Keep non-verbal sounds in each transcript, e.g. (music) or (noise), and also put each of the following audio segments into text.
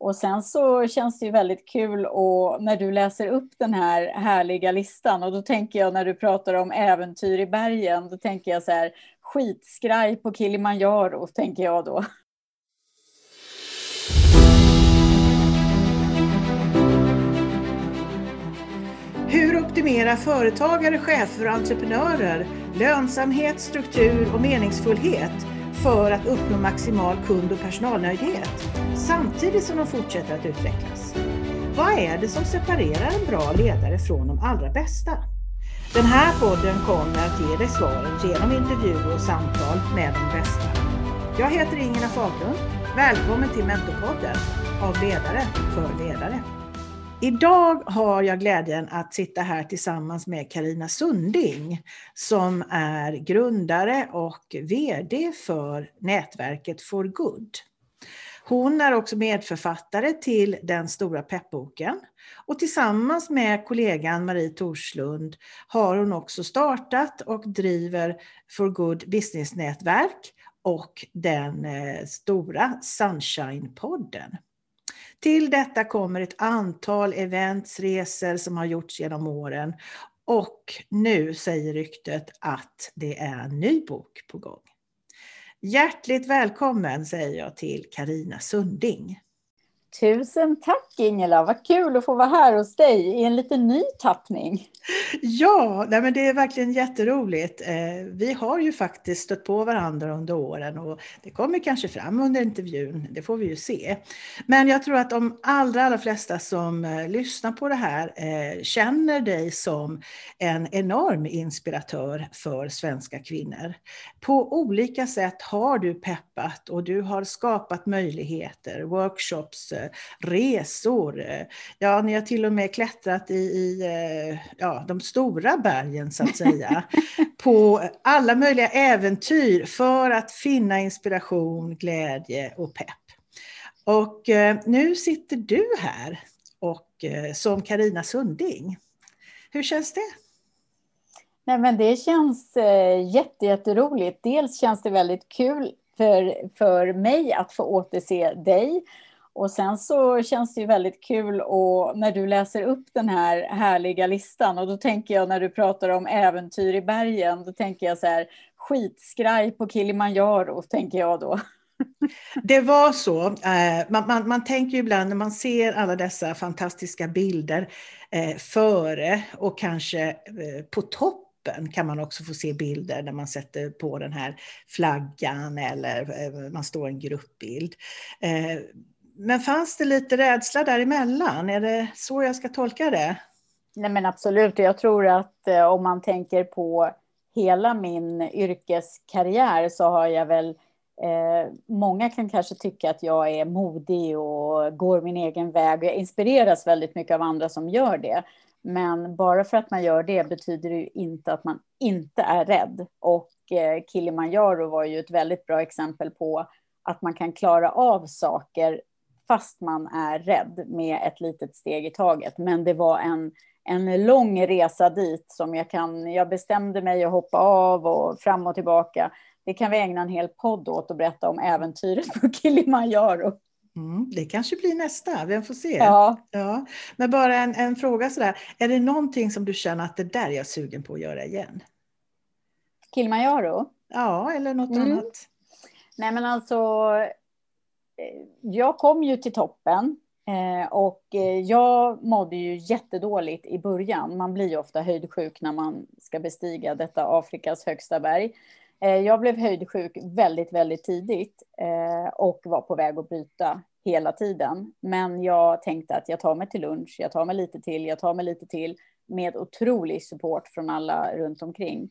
Och sen så känns det ju väldigt kul och när du läser upp den här härliga listan och då tänker jag när du pratar om äventyr i bergen, då tänker jag så här skitskraj på Kilimanjaro, tänker jag då. Hur optimerar företagare, chefer och entreprenörer lönsamhet, struktur och meningsfullhet för att uppnå maximal kund och personalnöjdhet samtidigt som de fortsätter att utvecklas? Vad är det som separerar en bra ledare från de allra bästa? Den här podden kommer att ge dig svaren genom intervjuer och samtal med de bästa. Jag heter Ingela Faglund. Välkommen till Mentorpodden av ledare för ledare. Idag har jag glädjen att sitta här tillsammans med Karina Sunding som är grundare och VD för nätverket For Good. Hon är också medförfattare till den stora peppboken och tillsammans med kollegan Marie Torslund har hon också startat och driver For Good Business-nätverk och den eh, stora Sunshine-podden. Till detta kommer ett antal events, resor som har gjorts genom åren och nu säger ryktet att det är en ny bok på gång. Hjärtligt välkommen säger jag till Karina Sunding. Tusen tack Ingela, vad kul att få vara här hos dig i en lite ny tappning. Ja, nej men det är verkligen jätteroligt. Eh, vi har ju faktiskt stött på varandra under åren och det kommer kanske fram under intervjun, det får vi ju se. Men jag tror att de allra, allra flesta som eh, lyssnar på det här eh, känner dig som en enorm inspiratör för svenska kvinnor. På olika sätt har du peppat och du har skapat möjligheter, workshops, resor. Ja, ni har till och med klättrat i, i ja, de stora bergen så att säga. (laughs) på alla möjliga äventyr för att finna inspiration, glädje och pepp. Och eh, nu sitter du här och, eh, som Karina Sunding. Hur känns det? Nej, men det känns eh, jätte, jätteroligt. Dels känns det väldigt kul för, för mig att få återse dig och sen så känns det ju väldigt kul och när du läser upp den här härliga listan och då tänker jag när du pratar om äventyr i bergen, då tänker jag så här skitskraj på Kilimanjaro, tänker jag då. (laughs) Det var så. Eh, man, man, man tänker ju ibland när man ser alla dessa fantastiska bilder eh, före och kanske eh, på toppen kan man också få se bilder när man sätter på den här flaggan eller eh, man står en gruppbild. Eh, men fanns det lite rädsla däremellan? Är det så jag ska tolka det? Nej men absolut, jag tror att eh, om man tänker på hela min yrkeskarriär så har jag väl eh, Många kan kanske tycka att jag är modig och går min egen väg. Jag inspireras väldigt mycket av andra som gör det. Men bara för att man gör det betyder det ju inte att man inte är rädd. Och eh, Kilimanjaro var ju ett väldigt bra exempel på att man kan klara av saker fast man är rädd med ett litet steg i taget. Men det var en, en lång resa dit som jag kan, jag bestämde mig att hoppa av och fram och tillbaka. Det kan vi ägna en hel podd åt och berätta om äventyret på (laughs) Kilimanjaro. Mm, det kanske blir nästa, vem får se. Ja. Ja. Men bara en, en fråga sådär, är det någonting som du känner att det där är jag sugen på att göra igen? Kilimanjaro? Ja, eller något mm. annat. Nej men alltså, jag kom ju till toppen eh, och eh, jag mådde ju jättedåligt i början. Man blir ju ofta höjdsjuk när man ska bestiga detta Afrikas högsta berg. Eh, jag blev höjdsjuk väldigt, väldigt tidigt och var på väg att bryta hela tiden. Men jag tänkte att jag tar mig till lunch, jag tar mig lite till, jag tar mig lite till med otrolig support från alla runt omkring.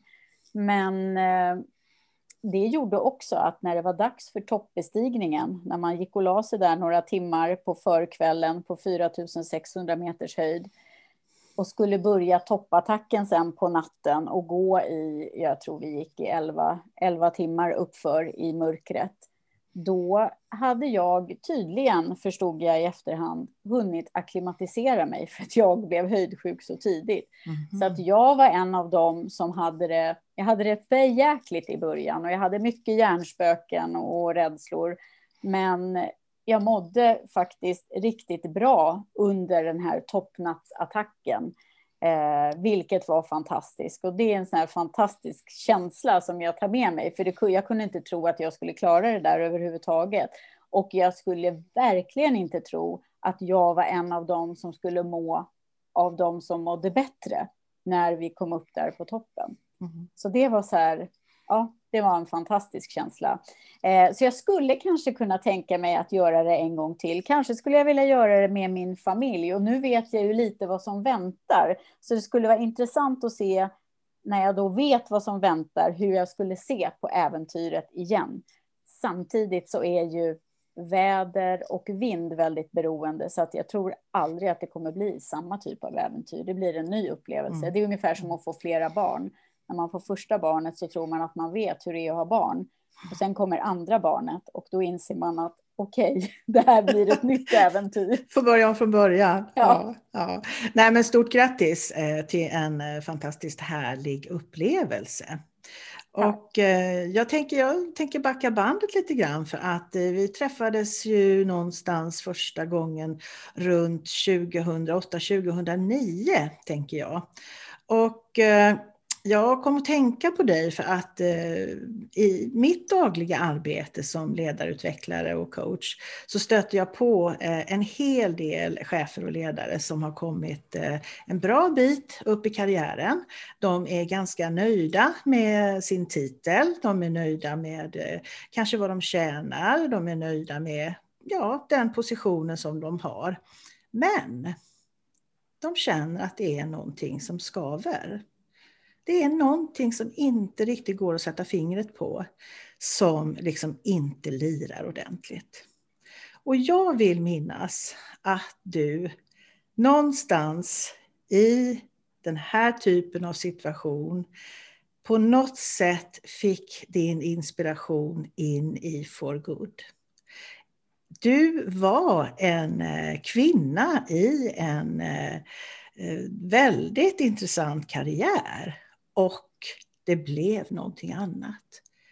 Men det gjorde också att när det var dags för toppbestigningen, när man gick och la sig där några timmar på förkvällen på 4600 meters höjd och skulle börja toppattacken sen på natten och gå i, jag tror vi gick i 11, 11 timmar uppför i mörkret då hade jag tydligen, förstod jag i efterhand, hunnit akklimatisera mig för att jag blev höjdsjuk så tidigt. Mm. Så att jag var en av dem som hade det, jag hade det för jäkligt i början och jag hade mycket hjärnspöken och rädslor. Men jag mådde faktiskt riktigt bra under den här toppnattsattacken. Eh, vilket var fantastiskt. Och det är en sån här fantastisk känsla som jag tar med mig. För det, jag kunde inte tro att jag skulle klara det där överhuvudtaget. Och jag skulle verkligen inte tro att jag var en av dem som skulle må av dem som mådde bättre när vi kom upp där på toppen. Mm. Så det var så här, ja, det var en fantastisk känsla. Eh, så jag skulle kanske kunna tänka mig att göra det en gång till. Kanske skulle jag vilja göra det med min familj och nu vet jag ju lite vad som väntar. Så det skulle vara intressant att se när jag då vet vad som väntar, hur jag skulle se på äventyret igen. Samtidigt så är ju väder och vind väldigt beroende, så att jag tror aldrig att det kommer bli samma typ av äventyr. Det blir en ny upplevelse. Mm. Det är ungefär som att få flera barn. När man får första barnet så tror man att man vet hur det är att ha barn. Och sen kommer andra barnet och då inser man att okej, okay, (laughs) det här blir ett nytt (laughs) äventyr. Får börja om från början. Ja. ja, ja. Nej, men stort grattis eh, till en eh, fantastiskt härlig upplevelse. Och eh, jag, tänker, jag tänker backa bandet lite grann för att vi träffades ju någonstans första gången runt 2008-2009 tänker jag. Och jag kom att tänka på dig för att eh, i mitt dagliga arbete som ledarutvecklare och coach så stöter jag på eh, en hel del chefer och ledare som har kommit eh, en bra bit upp i karriären. De är ganska nöjda med sin titel, de är nöjda med eh, kanske vad de tjänar, de är nöjda med ja, den positionen som de har. Men de känner att det är någonting som skaver. Det är någonting som inte riktigt går att sätta fingret på, som liksom inte lirar ordentligt. Och jag vill minnas att du någonstans i den här typen av situation på något sätt fick din inspiration in i For Good. Du var en eh, kvinna i en eh, eh, väldigt intressant karriär och det blev någonting annat.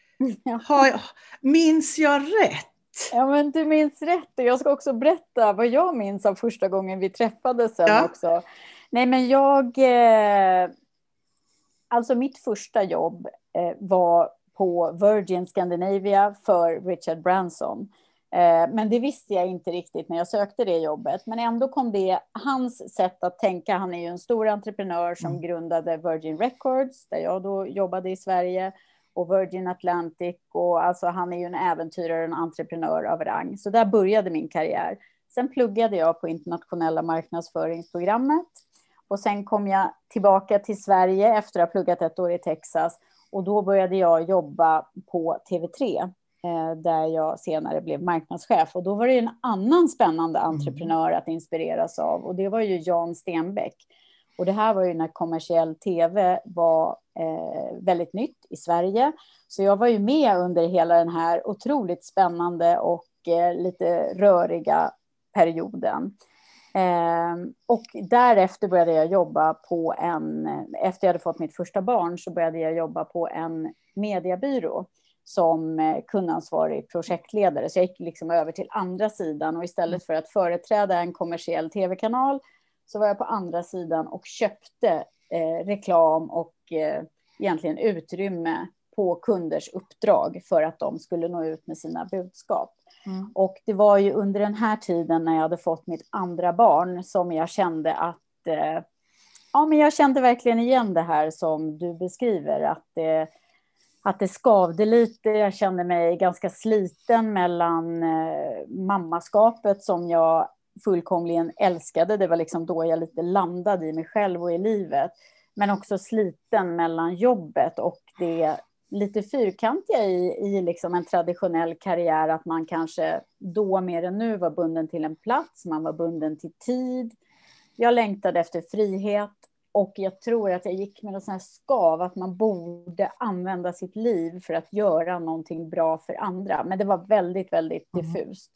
(laughs) Har, minns jag rätt? Ja, men du minns rätt. jag ska också berätta vad jag minns av första gången vi träffades sen ja. också. Nej, men jag... Eh, alltså mitt första jobb eh, var på Virgin Scandinavia för Richard Branson. Eh, men det visste jag inte riktigt när jag sökte det jobbet. Men ändå kom det, hans sätt att tänka, han är ju en stor entreprenör som mm. grundade Virgin Records, där jag då jobbade i Sverige, och Virgin Atlantic, och alltså han är ju en äventyrare, en entreprenör av rang. Så där började min karriär. Sen pluggade jag på internationella marknadsföringsprogrammet. Och sen kom jag tillbaka till Sverige efter att ha pluggat ett år i Texas. Och då började jag jobba på TV3 Eh, där jag senare blev marknadschef. Och då var det en annan spännande mm. entreprenör att inspireras av och det var ju Jan Stenbeck. Och det här var ju när kommersiell tv var eh, väldigt nytt i Sverige. Så jag var ju med under hela den här otroligt spännande och eh, lite röriga perioden. Eh, och därefter började jag jobba på en, efter jag hade fått mitt första barn så började jag jobba på en mediebyrå som eh, kundansvarig projektledare. Så jag gick liksom över till andra sidan och istället för att företräda en kommersiell tv-kanal så var jag på andra sidan och köpte eh, reklam och eh, egentligen utrymme på kunders uppdrag för att de skulle nå ut med sina budskap. Mm. Och det var ju under den här tiden när jag hade fått mitt andra barn som jag kände att eh, ja, men jag kände verkligen igen det här som du beskriver, att eh, att det skavde lite. Jag kände mig ganska sliten mellan eh, mammaskapet som jag fullkomligen älskade. Det var liksom då jag lite landade i mig själv och i livet. Men också sliten mellan jobbet och det lite fyrkantiga i, i liksom en traditionell karriär, att man kanske då mer än nu var bunden till en plats, man var bunden till tid. Jag längtade efter frihet och jag tror att jag gick med något sånt här skav, att man borde använda sitt liv för att göra någonting bra för andra. Men det var väldigt, väldigt mm. diffust.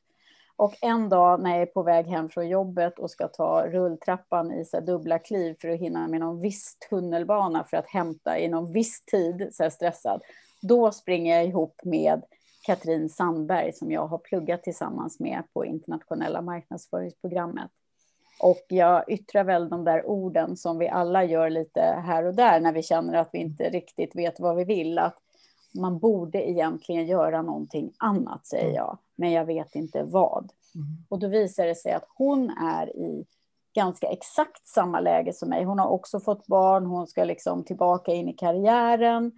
Och en dag när jag är på väg hem från jobbet och ska ta rulltrappan i så dubbla kliv för att hinna med någon viss tunnelbana för att hämta i någon viss tid, så här stressad, då springer jag ihop med Katrin Sandberg som jag har pluggat tillsammans med på internationella marknadsföringsprogrammet. Och jag yttrar väl de där orden som vi alla gör lite här och där när vi känner att vi inte riktigt vet vad vi vill. Att man borde egentligen göra någonting annat, säger mm. jag, men jag vet inte vad. Mm. Och då visar det sig att hon är i ganska exakt samma läge som mig. Hon har också fått barn, hon ska liksom tillbaka in i karriären.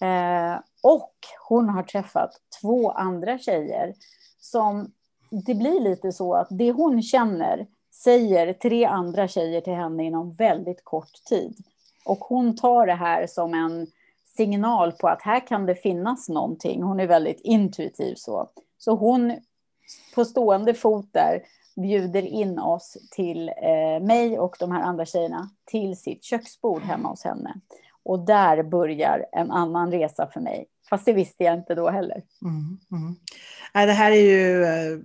Eh, och hon har träffat två andra tjejer som det blir lite så att det hon känner säger tre andra tjejer till henne inom väldigt kort tid. Och hon tar det här som en signal på att här kan det finnas någonting. Hon är väldigt intuitiv så. Så hon på stående fot där bjuder in oss till eh, mig och de här andra tjejerna till sitt köksbord hemma hos henne. Och där börjar en annan resa för mig. Fast det visste jag inte då heller. Mm, mm. Det här är ju eh,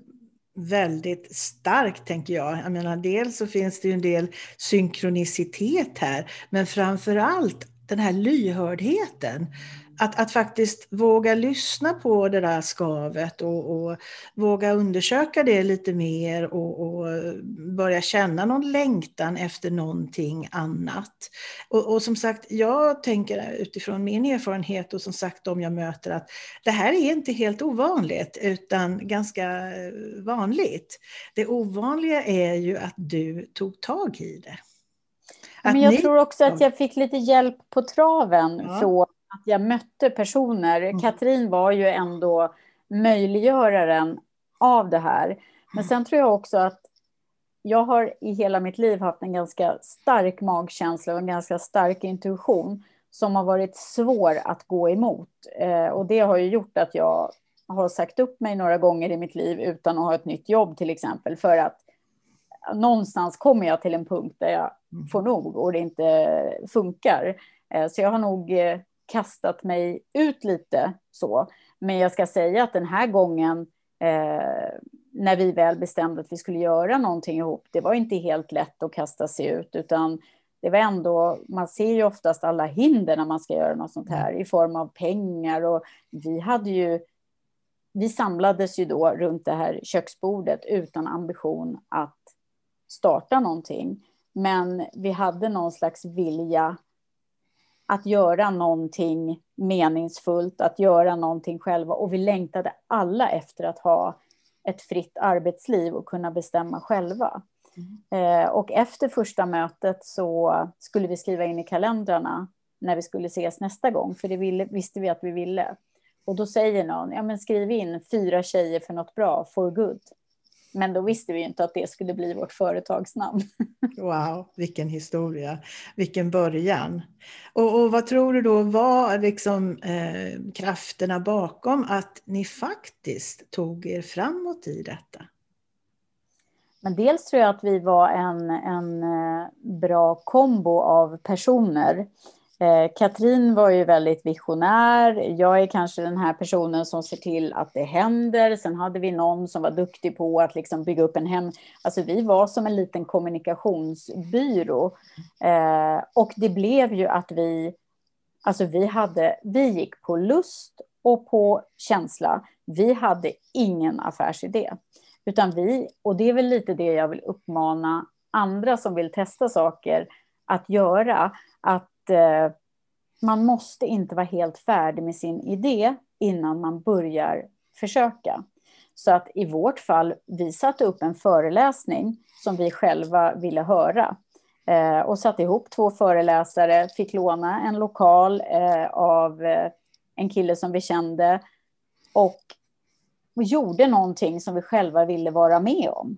väldigt starkt, tänker jag. jag menar, dels så finns det ju en del synkronicitet här, men framför allt den här lyhördheten att, att faktiskt våga lyssna på det där skavet och, och våga undersöka det lite mer och, och, börja känna någon längtan efter någonting annat. Och, och, som sagt, jag tänker utifrån min erfarenhet och som sagt de jag möter att det här är inte helt ovanligt utan ganska vanligt. Det ovanliga är ju att du tog tag i det. Att Men jag ni... tror också att jag fick lite hjälp på traven ja. från att jag mötte personer. Mm. Katrin var ju ändå möjliggöraren av det här. Men mm. sen tror jag också att jag har i hela mitt liv haft en ganska stark magkänsla och en ganska stark intuition som har varit svår att gå emot. Eh, och det har ju gjort att jag har sagt upp mig några gånger i mitt liv utan att ha ett nytt jobb till exempel. För att någonstans kommer jag till en punkt där jag mm. får nog och det inte funkar. Eh, så jag har nog eh, kastat mig ut lite så. Men jag ska säga att den här gången eh, när vi väl bestämde att vi skulle göra någonting ihop, det var inte helt lätt att kasta sig ut, utan det var ändå, man ser ju oftast alla hinder när man ska göra något sånt här i form av pengar och vi hade ju, vi samlades ju då runt det här köksbordet utan ambition att starta någonting. Men vi hade någon slags vilja att göra någonting meningsfullt, att göra någonting själva. Och vi längtade alla efter att ha ett fritt arbetsliv och kunna bestämma själva. Mm. Eh, och efter första mötet så skulle vi skriva in i kalendrarna när vi skulle ses nästa gång, för det ville, visste vi att vi ville. Och då säger någon, ja men skriv in fyra tjejer för något bra, for good. Men då visste vi inte att det skulle bli vårt företagsnamn. (laughs) Wow, vilken historia, vilken början. Och, och vad tror du då var liksom, eh, krafterna bakom att ni faktiskt tog er framåt i detta? Men dels tror jag att vi var en, en eh, bra kombo av personer. Eh, Katrin var ju väldigt visionär. Jag är kanske den här personen som ser till att det händer. Sen hade vi någon som var duktig på att liksom bygga upp en hem. Alltså vi var som en liten kommunikationsbyrå. Eh, och det blev ju att vi, alltså vi hade, vi gick på lust och på känsla. Vi hade ingen affärsidé. Utan vi, och det är väl lite det jag vill uppmana andra som vill testa saker att göra. Att eh, man måste inte vara helt färdig med sin idé innan man börjar försöka. Så att i vårt fall, vi satte upp en föreläsning som vi själva ville höra. Eh, och satte ihop två föreläsare, fick låna en lokal eh, av eh, en kille som vi kände. Och gjorde någonting som vi själva ville vara med om.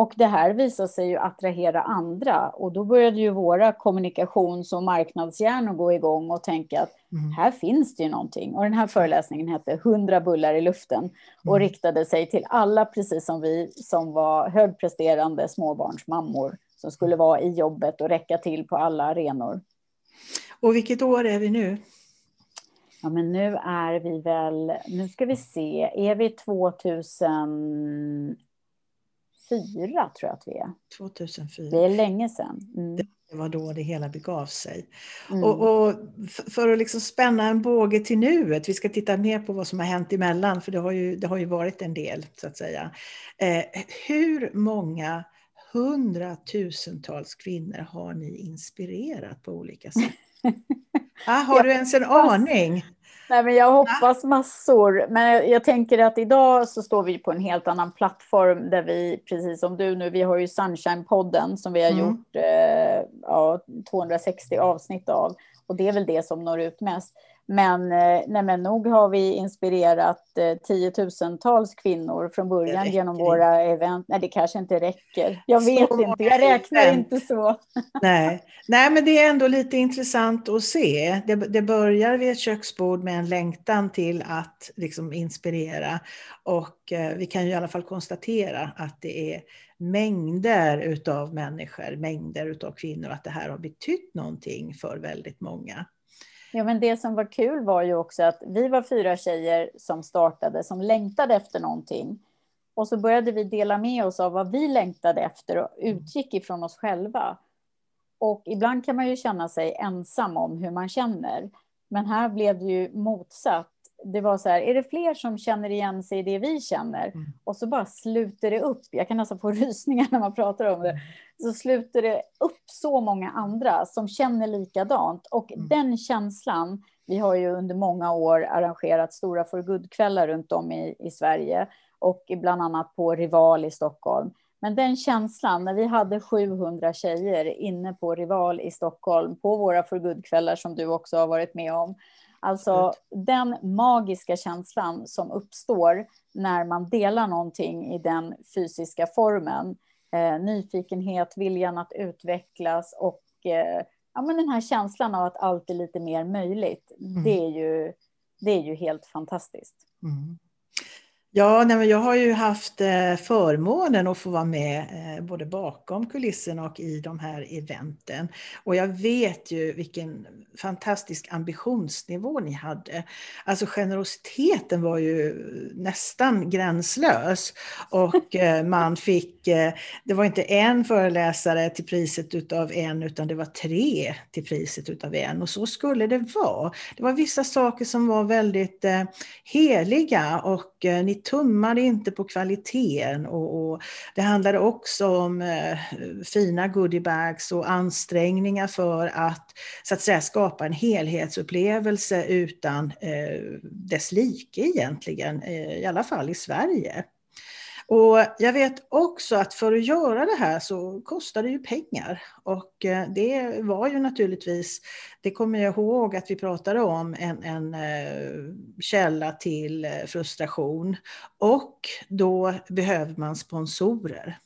Och det här visar sig ju attrahera andra och då började ju våra kommunikations och marknadshjärnor gå igång och tänka att mm. här finns det ju någonting. Och den här föreläsningen hette 100 bullar i luften och mm. riktade sig till alla, precis som vi som var högpresterande småbarnsmammor som skulle vara i jobbet och räcka till på alla arenor. Och vilket år är vi nu? Ja, men nu är vi väl, nu ska vi se, är vi 2000 tror jag att vi är. 2004. Det är länge sedan. Mm. Det var då det hela begav sig. Mm. Och, och, för att liksom spänna en båge till nuet, vi ska titta mer på vad som har hänt emellan, för det har ju, det har ju varit en del så att säga. Eh, hur många hundratusentals kvinnor har ni inspirerat på olika sätt? (laughs) ah, har du ens en aning? Nej, men jag hoppas massor. Men jag, jag, tänker att idag så står vi på en helt annan plattform där vi, precis som du nu, vi har ju Sunshine-podden som vi har mm. gjort eh, ja, 260 avsnitt av. Och det är väl det som når ut mest. Men, eh, nej, men nog har vi inspirerat eh, tiotusentals kvinnor från början genom våra event. Nej, det kanske inte räcker. Jag vet så inte, jag räknar event. inte så. (laughs) Nej. nej, men det är ändå lite intressant att se. Det, det börjar vid ett köksbord med en längtan till att liksom inspirera. Och eh, vi kan ju i alla fall konstatera att det är mängder utav människor, mängder utav kvinnor, att det här har betytt någonting för väldigt många. Ja, men det som var kul var ju också att vi var fyra tjejer som startade, som längtade efter någonting. Och så började vi dela med oss av vad vi längtade efter och utgick ifrån oss själva. Och ibland kan man ju känna sig ensam om hur man känner. Men här blev det ju motsatt det var så här, är det fler som känner igen sig i det vi känner? Mm. Och så bara sluter det upp. Jag kan nästan få (laughs) rysningar när man pratar om det. Så sluter det upp så många andra som känner likadant. Och mm. den känslan, vi har ju under många år arrangerat stora for good-kvällar runt om i, i Sverige och bland annat på Rival i Stockholm. Men den känslan, när vi hade 700 tjejer inne på Rival i Stockholm på våra for good-kvällar som du också har varit med om, Alltså den magiska känslan som uppstår när man delar någonting i den fysiska formen. Eh, nyfikenhet, viljan att utvecklas och eh, ja, men den här känslan av att allt är lite mer möjligt. Mm. Det, är ju, det är ju helt fantastiskt. Mm. Ja, nej, jag har ju haft eh, förmånen att få vara med eh, både bakom kulisserna och i de här eventen. Och jag vet ju vilken fantastisk ambitionsnivå ni hade. Alltså generositeten var ju nästan gränslös. Och eh, man fick, det var inte en föreläsare till priset utav en, utan det var tre till priset utav en. Och så skulle det vara. Det var vissa saker som var väldigt heliga och ni tummade inte på kvaliteten och, och det handlade också om eh, fina goodiebags och ansträngningar för att så att säga skapa en helhetsupplevelse utan eh, dess like egentligen, eh, i alla fall i Sverige. Och jag vet också att för att göra det här så kostar det ju pengar. Och eh, det var ju naturligtvis, det kommer jag ihåg att vi pratade om, en, en eh, källa till eh, frustration. Och då behöver man sponsorer.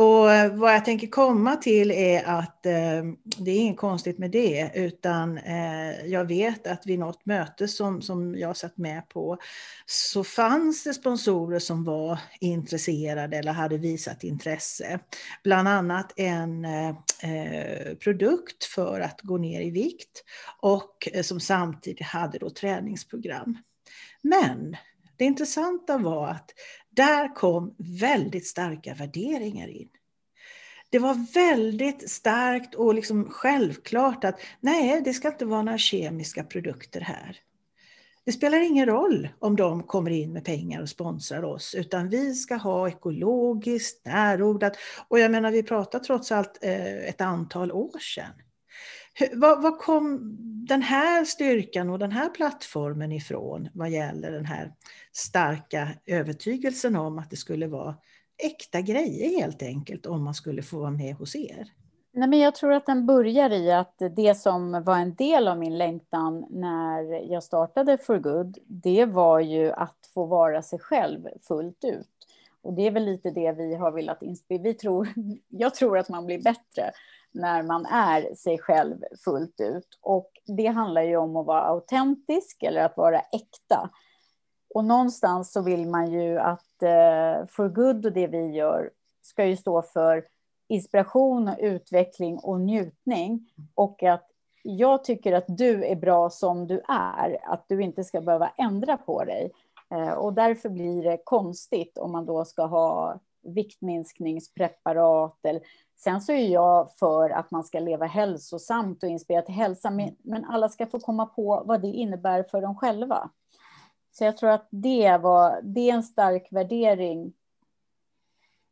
Och eh, vad jag tänker komma till är att eh, det är inget konstigt med det, utan eh, jag vet att vid något möte som, som jag satt med på så fanns det sponsorer som var intresserade eller hade visat intresse. Bland annat en eh, eh produkt för att gå ner i vikt och eh, som samtidigt hade då träningsprogram. Men det intressanta var att där kom väldigt starka värderingar in. Det var väldigt starkt och liksom självklart att nej, det ska inte vara några kemiska produkter här. Det spelar ingen roll om de kommer in med pengar och sponsrar oss, utan vi ska ha ekologiskt, närodlat. Och jag menar, vi pratar trots allt eh, ett antal år sedan. Var, var kom den här styrkan och den här plattformen ifrån vad gäller den här starka övertygelsen om att det skulle vara äkta grejer helt enkelt om man skulle få vara med hos er? Nej, men jag tror att den börjar i att det som var en del av min längtan när jag startade For Good, det var ju att få vara sig själv fullt ut. Och det är väl lite det vi har velat inspirera. Vi tror, (laughs) jag tror att man blir bättre när man är sig själv fullt ut. Och det handlar ju om att vara autentisk eller att vara äkta. Och någonstans så vill man ju att eh, For Good och det vi gör ska ju stå för inspiration, och utveckling och njutning. Och att jag tycker att du är bra som du är, att du inte ska behöva ändra på dig. Eh, och därför blir det konstigt om man då ska ha viktminskningspreparat. Eller, sen så är jag för att man ska leva hälsosamt och inspirera till hälsa, men, men alla ska få komma på vad det innebär för dem själva. Så jag tror att det, var, det är en stark värdering.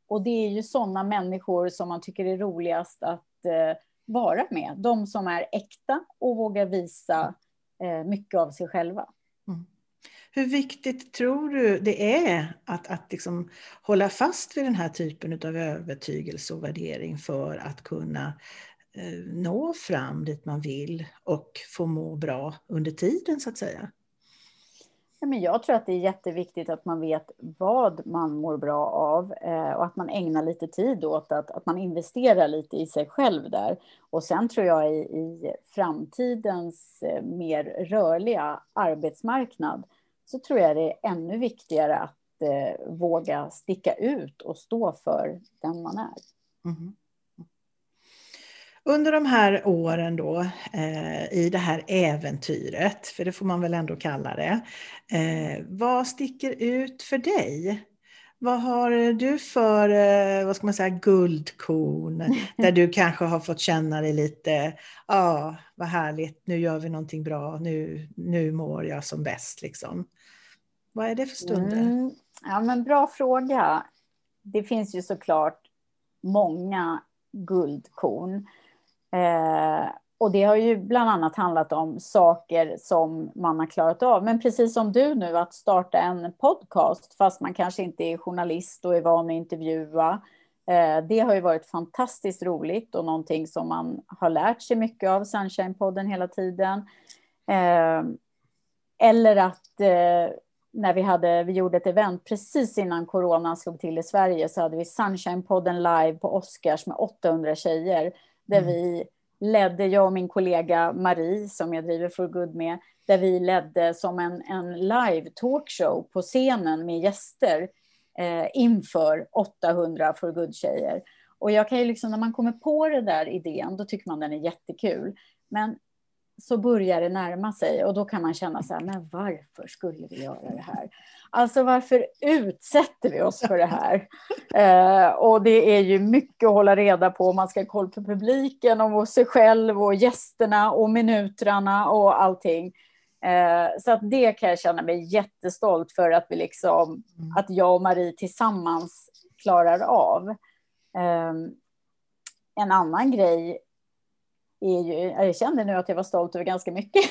Och det är ju sådana människor som man tycker är roligast att eh, vara med. De som är äkta och vågar visa eh, mycket av sig själva. Hur viktigt tror du det är att, att liksom hålla fast vid den här typen av övertygelse och värdering för att kunna eh, nå fram dit man vill och få må bra under tiden så att säga? Ja, men jag tror att det är jätteviktigt att man vet vad man mår bra av eh, och att man ägnar lite tid åt att, att man investerar lite i sig själv där. Och sen tror jag i, i framtidens eh, mer rörliga arbetsmarknad så tror jag det är ännu viktigare att eh, våga sticka ut och stå för den man är. Mm. Under de här åren då, eh, i det här äventyret, för det får man väl ändå kalla det, eh, vad sticker ut för dig? Vad har du för, eh, vad ska man säga, guldkorn (laughs) där du kanske har fått känna dig lite, ja, ah, vad härligt, nu gör vi någonting bra, nu, nu mår jag som bäst liksom. Vad är det för stunder? Mm, ja, men bra fråga. Det finns ju såklart många guldkorn. Eh, och det har ju bland annat handlat om saker som man har klarat av. Men precis som du nu, att starta en podcast fast man kanske inte är journalist och är van att intervjua. Eh, det har ju varit fantastiskt roligt och någonting som man har lärt sig mycket av, Sunshine-podden hela tiden. Eh, eller att eh, när vi, hade, vi gjorde ett event precis innan corona slog till i Sverige så hade vi Sunshine-podden live på Oscars med 800 tjejer där mm. vi ledde, jag och min kollega Marie, som jag driver For Good med, där vi ledde som en, en live talkshow på scenen med gäster eh, inför 800 For Good-tjejer. Och jag kan ju liksom, när man kommer på det där idén, då tycker man den är jättekul. Men så börjar det närma sig och då kan man känna så här, men varför skulle vi göra det här? Alltså varför utsätter vi oss för det här? Eh, och det är ju mycket att hålla reda på. Man ska ha koll på publiken och sig själv och gästerna och minutrarna och allting. Eh, så att det kan jag känna mig jättestolt för att vi liksom, mm. att jag och Marie tillsammans klarar av. Eh, en annan grej är ju, jag kände nu att jag var stolt över ganska mycket.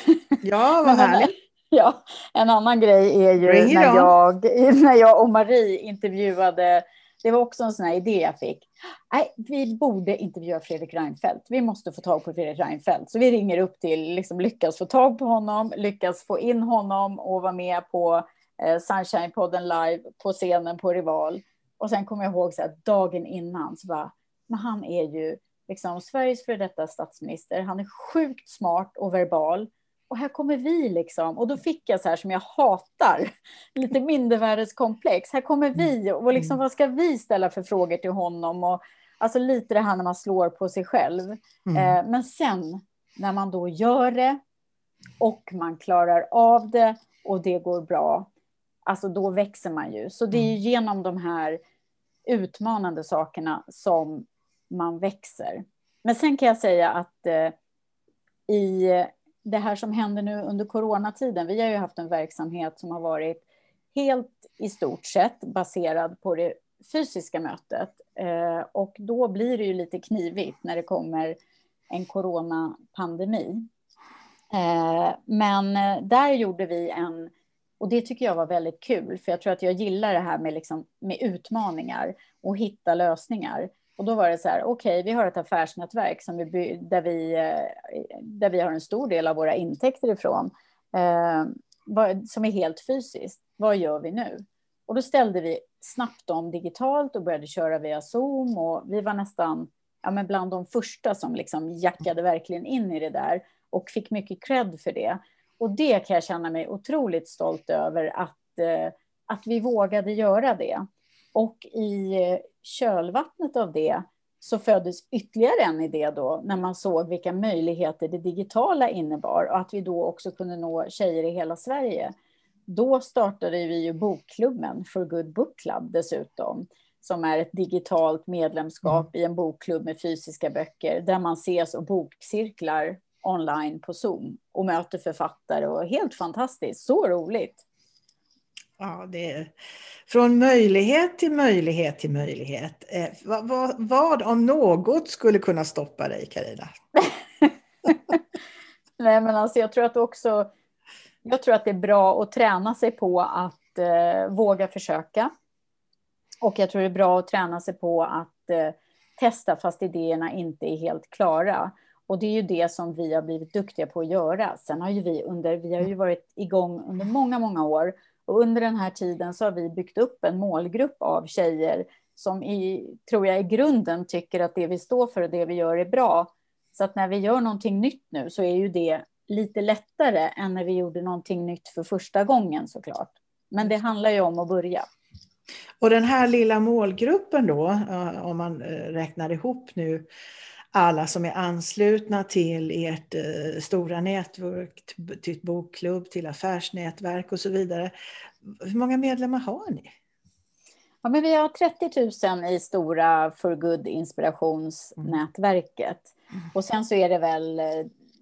Ja, (laughs) vad härligt. (laughs) Ja, en annan grej är ju när jag, (laughs) när jag och Marie intervjuade, det var också en sån här idé jag fick. Nej, vi borde intervjua Fredrik Reinfeldt. Vi måste få tag på Fredrik Reinfeldt. Så vi ringer upp till, liksom lyckas få tag på honom, lyckas få in honom och vara med på eh, Sunshine-podden live på scenen på Rival. Och sen kommer jag ihåg så här, dagen innan så bara, men han är ju liksom, Sveriges för detta statsminister. Han är sjukt smart och verbal. Och här kommer vi liksom. Och då fick jag så här som jag hatar, (laughs) lite mindervärdeskomplex. Här kommer vi och liksom, mm. vad ska vi ställa för frågor till honom? Och, alltså lite det här när man slår på sig själv. Mm. Eh, men sen när man då gör det och man klarar av det och det går bra, alltså då växer man ju. Så det är mm. genom de här utmanande sakerna som man växer. Men sen kan jag säga att eh, i det här som händer nu under coronatiden, vi har ju haft en verksamhet som har varit helt i stort sett baserad på det fysiska mötet. Eh, och då blir det ju lite knivigt när det kommer en coronapandemi. Eh, men eh, där gjorde vi en, och det tycker jag var väldigt kul, för jag tror att jag gillar det här med, liksom, med utmaningar och hitta lösningar. Och då var det så här, okej, okay, vi har ett affärsnätverk som vi, där, vi, eh, där vi har en stor del av våra intäkter ifrån, eh, som är helt fysiskt. Vad gör vi nu? Och då ställde vi snabbt om digitalt och började köra via Zoom och vi var nästan ja, men bland de första som liksom jackade verkligen in i det där och fick mycket cred för det. Och det kan jag känna mig otroligt stolt över att, eh, att vi vågade göra det. Och i kölvattnet av det så föddes ytterligare en idé då när man såg vilka möjligheter det digitala innebar och att vi då också kunde nå tjejer i hela Sverige. Då startade vi ju bokklubben For Good Book Club dessutom som är ett digitalt medlemskap mm. i en bokklubb med fysiska böcker, där man ses och bokcirklar online på Zoom och möter författare och helt fantastiskt, så roligt. Ja, det är från möjlighet till möjlighet till möjlighet. Eh, vad, vad, vad, om något skulle kunna stoppa dig, Karina? (laughs) Nej, men alltså jag tror att också jag tror att det är bra att träna sig på att eh, våga försöka. Och jag tror det är bra att träna sig på att eh, testa fast idéerna inte är helt klara. Och det är ju det som vi har blivit duktiga på att göra. Sen har ju vi under, vi har ju varit igång under många, många år. Och under den här tiden så har vi byggt upp en målgrupp av tjejer som i, tror jag i grunden tycker att det vi står för och det vi gör är bra. Så att när vi gör någonting nytt nu så är ju det lite lättare än när vi gjorde någonting nytt för första gången såklart. Men det handlar ju om att börja. Och den här lilla målgruppen då, om man eh, räknar ihop nu alla som är anslutna till ert eh, stora nätverk, till bokklubb, till affärsnätverk och så vidare. Hur många medlemmar har ni? Ja, men vi har 30 000 i stora For Good inspirationsnätverket. Mm. Och sen så är det väl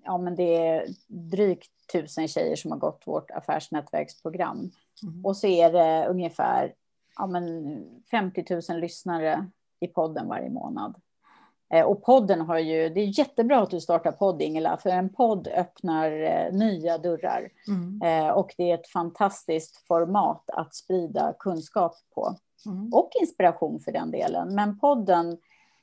ja, men det är drygt tusen tjejer som har gått vårt affärsnätverksprogram. Mm. Och så är det ungefär ja, men 50 000 lyssnare i podden varje månad. Eh, och podden har ju, det är jättebra att du startar podd Ingela, för en podd öppnar eh, nya dörrar. Mm. Eh, och det är ett fantastiskt format att sprida kunskap på. Mm. Och inspiration för den delen. Men podden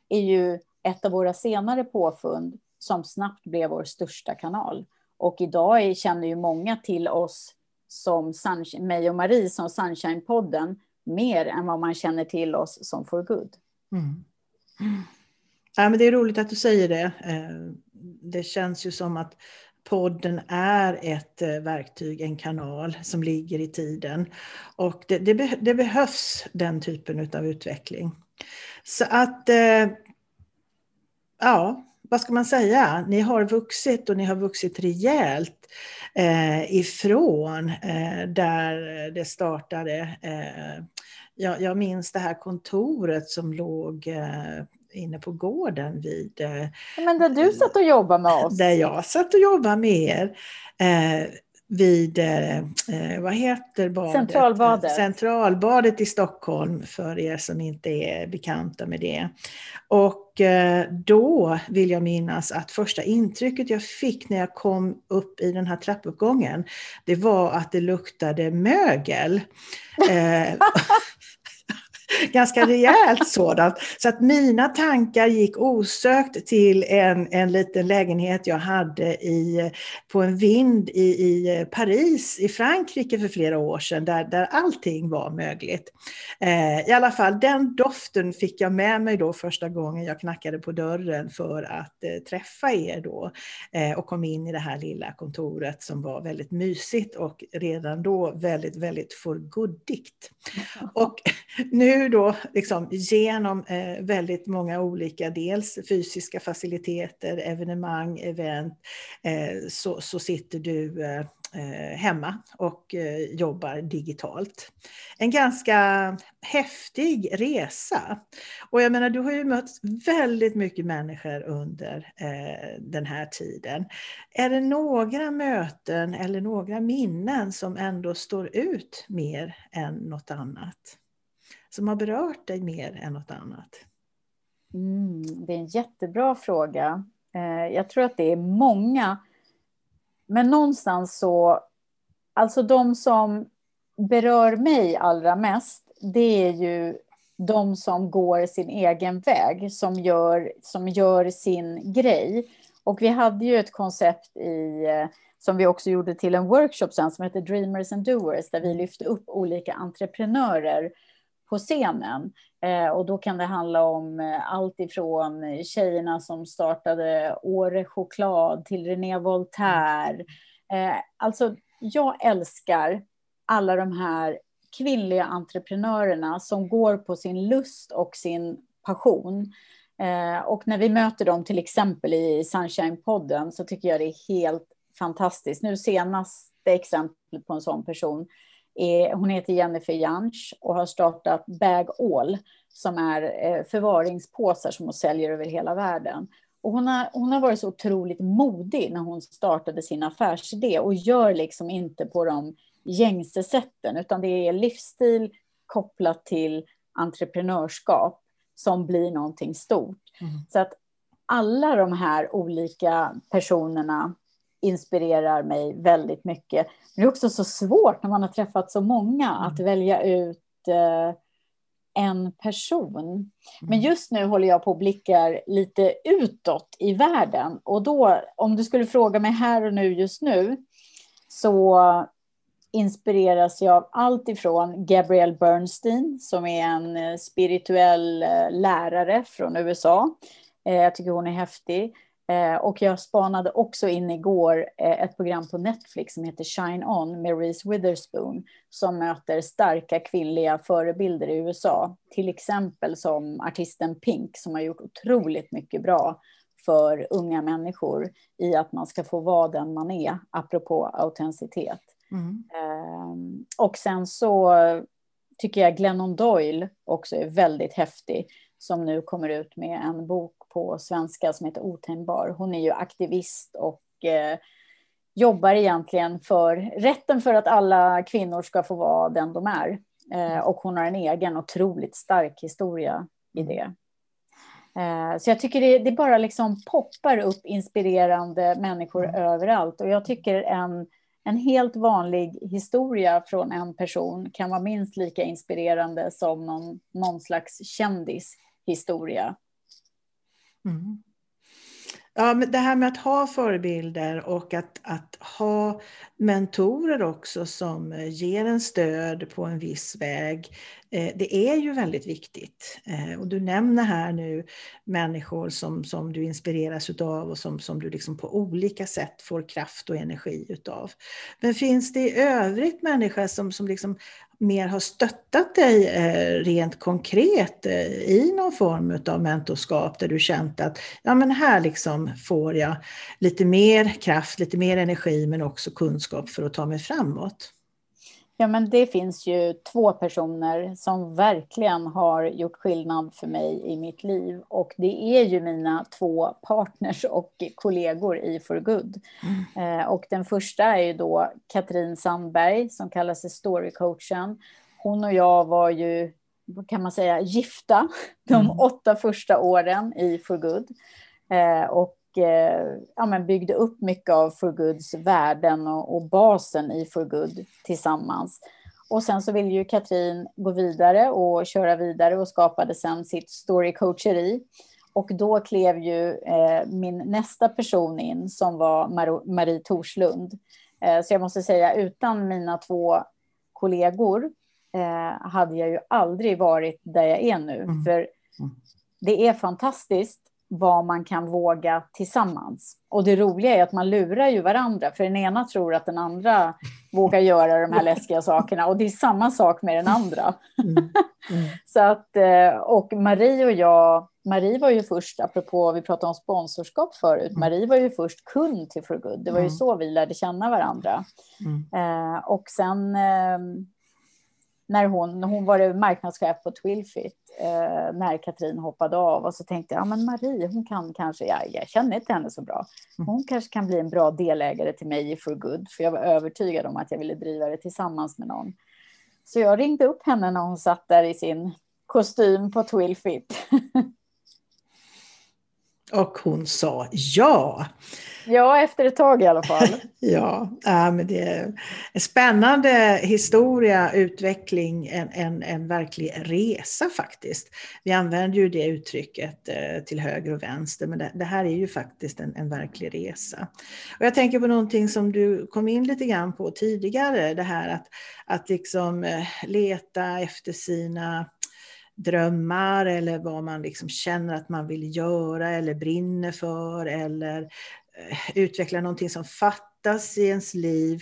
är ju ett av våra senare påfund som snabbt blev vår största kanal. Och idag känner ju många till oss som Sunshine, mig och Marie som Sunshine-podden mer än vad man känner till oss som For Good. Mm. Ja, men det är roligt att du säger det. Eh, det känns ju som att podden är ett eh, verktyg, en kanal som ligger i tiden. Och det, det, det behövs den typen av utveckling. Så att, eh, ja, vad ska man säga, ni har vuxit och ni har vuxit rejält ifrån där det startade. Jag, jag, minns det här kontoret som låg inne på gården vid... Eh, Men där du satt och jobbade med oss? Där jag satt och jobbade med er. Eh, vid, eh, eh, vad heter badet? Centralbadet. Centralbadet i Stockholm, för er som inte är bekanta med det. Och eh, då vill jag minnas att första intrycket jag fick när jag kom upp i den här trappuppgången, det var att det luktade mögel. (laughs) Eh, (laughs) ganska rejält sådant. Så att mina tankar gick osökt till en, en liten lägenhet jag hade i, på en vind i, i Paris i Frankrike för flera år sedan där, där allting var mögligt. Eh, I alla fall den doften fick jag med mig då första gången jag knackade på dörren för att eh, träffa er då eh, och kom in i det här lilla kontoret som var väldigt mysigt och redan då väldigt, väldigt förguddigt. Och nu då liksom genom eh, väldigt många olika, dels fysiska faciliteter, evenemang, event, eh, så, så sitter du eh, eh hemma och eh, jobbar digitalt. En ganska häftig resa. Och jag menar, du har ju mött väldigt mycket människor under eh, den här tiden. Är det några möten eller några minnen som ändå står ut mer än något annat? Som har berört dig mer än något annat? Mm, det är en jättebra fråga. Eh, jag tror att det är många. Men någonstans så, alltså de som berör mig allra mest, det är ju de som går sin egen väg, som gör, som gör sin grej. Och vi hade ju ett koncept i, eh, som vi också gjorde till en workshop sen, som heter Dreamers and Doers, där vi lyfte upp olika entreprenörer på scenen. Eh, och då kan det handla om eh, allt ifrån tjejerna som startade Åre choklad till René Voltaire. Eh, alltså, jag älskar alla de här kvinnliga entreprenörerna som går på sin lust och sin passion. Eh, och när vi möter dem till exempel i Sunshine-podden så tycker jag det är helt fantastiskt. Nu senaste exemplet på en sån person är, hon heter Jennifer Jansch och har startat Bag All som är eh, förvaringspåsar som hon säljer över hela världen. Och hon, har, hon har varit så otroligt modig när hon startade sin affärsidé och gör liksom inte på de gängse sätten, utan det är livsstil kopplat till entreprenörskap som blir någonting stort. Mm. Så att alla de här olika personerna inspirerar mig väldigt mycket. Men det är också så svårt när man har träffat så många att mm. välja ut eh, en person. Men mm. just nu håller jag på och blickar lite utåt i världen. Och då, om du skulle fråga mig här och nu just nu, så inspireras jag av allt ifrån Gabrielle Bernstein, som är en eh, spirituell eh, lärare från USA. Jag tycker hon är häftig. Och jag spanade också in igår ett program på Netflix som heter Shine On med Reese Witherspoon som möter starka kvinnliga förebilder i USA. Till exempel som artisten Pink som har gjort otroligt mycket bra för unga människor i att man ska få vara den man är, apropå autenticitet. Mm. Ehm, och sen så tycker jag Glennon Doyle också är väldigt häftig, som nu kommer ut med en bok på svenska som heter Otänkbar. Hon är ju aktivist och eh, jobbar egentligen för rätten för att alla kvinnor ska få vara den de är. Eh, och hon har en egen otroligt stark historia i mm. det. Eh, så jag tycker det, det, bara liksom poppar upp inspirerande människor mm. överallt. Och jag tycker en en helt vanlig historia från en person kan vara minst lika inspirerande som någon, någon slags kändishistoria. Mm. Ja, men det här med att ha förebilder och att, att ha mentorer också som eh, ger en stöd på en viss väg. Eh, det är ju väldigt viktigt. Eh, och du nämner här nu människor som, som du inspireras utav och som, som du liksom på olika sätt får kraft och energi utav. Men finns det i övrigt människor som, som liksom mer har stöttat dig eh, rent konkret eh, i någon form av mentorskap där du känt att ja, men här liksom får jag lite mer kraft, lite mer energi men också kunskap för att ta mig framåt? Ja, men det finns ju två personer som verkligen har gjort skillnad för mig i mitt liv. Och det är ju mina två partners och kollegor i For Good. Mm. Eh, och den första är ju då Katrin Sandberg som kallar sig Storycoachen. Hon och jag var ju, kan man säga, gifta de mm. åtta första åren i For Good. Eh, och ja, men byggde upp mycket av For Goods värden och, och, basen i For Good tillsammans. Och sen så ville ju Katrin gå vidare och köra vidare och skapade sen sitt storycoacheri. Och då klev ju eh, min nästa person in som var Mar Marie Torslund. Eh, så jag måste säga utan mina två kollegor eh, hade jag ju aldrig varit där jag är nu. Mm. För mm. det är fantastiskt vad man kan våga tillsammans. Och det roliga är att man lurar ju varandra, för den ena tror att den andra (laughs) vågar göra de här läskiga sakerna och det är samma sak med den andra. Mm. Mm. (laughs) Så att, eh, och Marie och jag, Marie var ju först, apropå vi pratade om sponsorskap förut, mm. Marie var ju först kund till For Good. Det var ju mm. så vi lärde känna varandra. Mm. Eh, och sen ehm, när hon, hon var marknadschef på Twilfit, eh, när Katrin hoppade av. Och så tänkte jag, ja men Marie, hon kan kanske, ja, jag känner inte henne så bra. Mm. Hon kanske kan bli en bra delägare till mig i For Good. För jag var övertygad om att jag ville driva det tillsammans med någon. Så jag ringde upp henne när hon satt där i sin kostym på Twilfit. (laughs) Och hon sa ja. Ja, efter ett tag i alla fall. (laughs) ja, äh, men det är en spännande historia, utveckling, en, en, en verklig resa faktiskt. Vi använder ju det uttrycket eh, till höger och vänster, men det, det, här är ju faktiskt en, en verklig resa. Och jag tänker på någonting som du kom in lite grann på tidigare, det här att, att liksom eh, leta efter sina drömmar eller vad man liksom känner att man vill göra eller brinner för eller eh, utveckla någonting som fattas i ens liv.